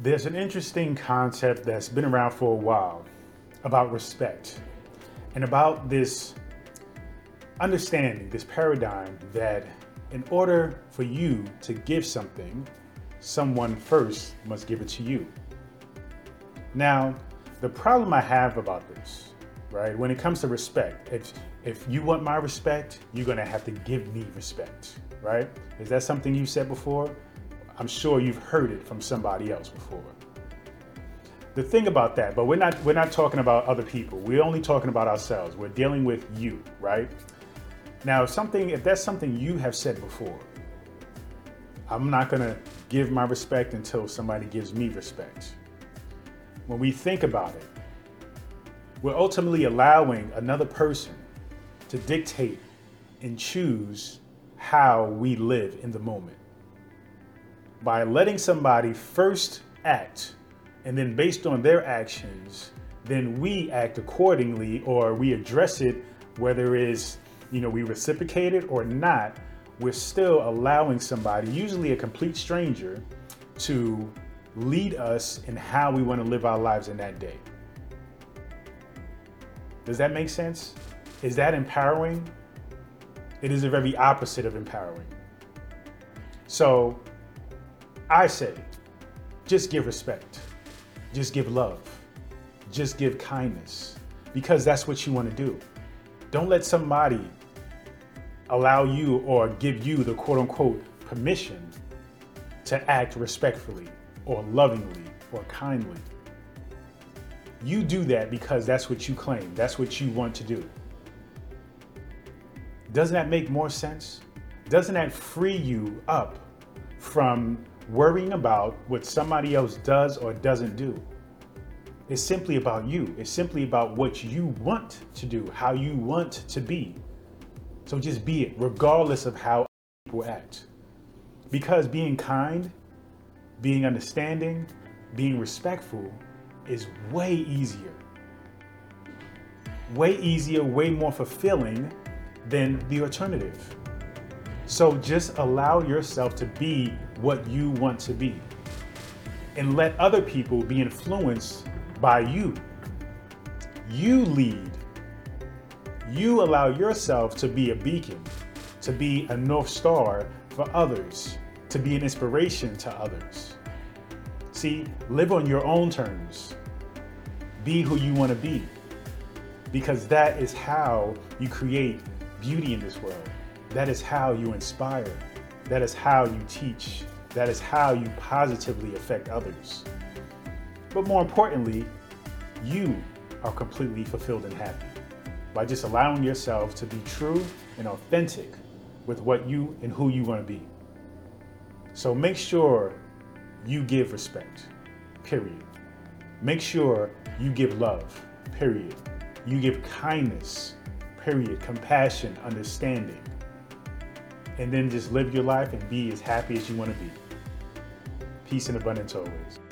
There's an interesting concept that's been around for a while about respect and about this understanding, this paradigm that in order for you to give something, someone first must give it to you. Now, the problem I have about this, right, when it comes to respect, if, if you want my respect, you're gonna have to give me respect, right? Is that something you said before? I'm sure you've heard it from somebody else before. The thing about that, but we're not we're not talking about other people. We're only talking about ourselves. We're dealing with you, right? Now, if something if that's something you have said before, I'm not going to give my respect until somebody gives me respect. When we think about it, we're ultimately allowing another person to dictate and choose how we live in the moment by letting somebody first act and then based on their actions then we act accordingly or we address it whether it is you know we reciprocate it or not we're still allowing somebody usually a complete stranger to lead us in how we want to live our lives in that day. Does that make sense? Is that empowering? It is the very opposite of empowering. So I say, just give respect, just give love, just give kindness, because that's what you want to do. Don't let somebody allow you or give you the quote unquote permission to act respectfully or lovingly or kindly. You do that because that's what you claim, that's what you want to do. Doesn't that make more sense? Doesn't that free you up from worrying about what somebody else does or doesn't do. It's simply about you. It's simply about what you want to do, how you want to be. So just be it, regardless of how people act. Because being kind, being understanding, being respectful is way easier. Way easier, way more fulfilling than the alternative. So just allow yourself to be what you want to be and let other people be influenced by you. You lead. You allow yourself to be a beacon, to be a North Star for others, to be an inspiration to others. See, live on your own terms. Be who you want to be, because that is how you create beauty in this world. That is how you inspire. That is how you teach. That is how you positively affect others. But more importantly, you are completely fulfilled and happy by just allowing yourself to be true and authentic with what you and who you want to be. So make sure you give respect, period. Make sure you give love, period. You give kindness, period. Compassion, understanding and then just live your life and be as happy as you want to be. Peace and abundance always.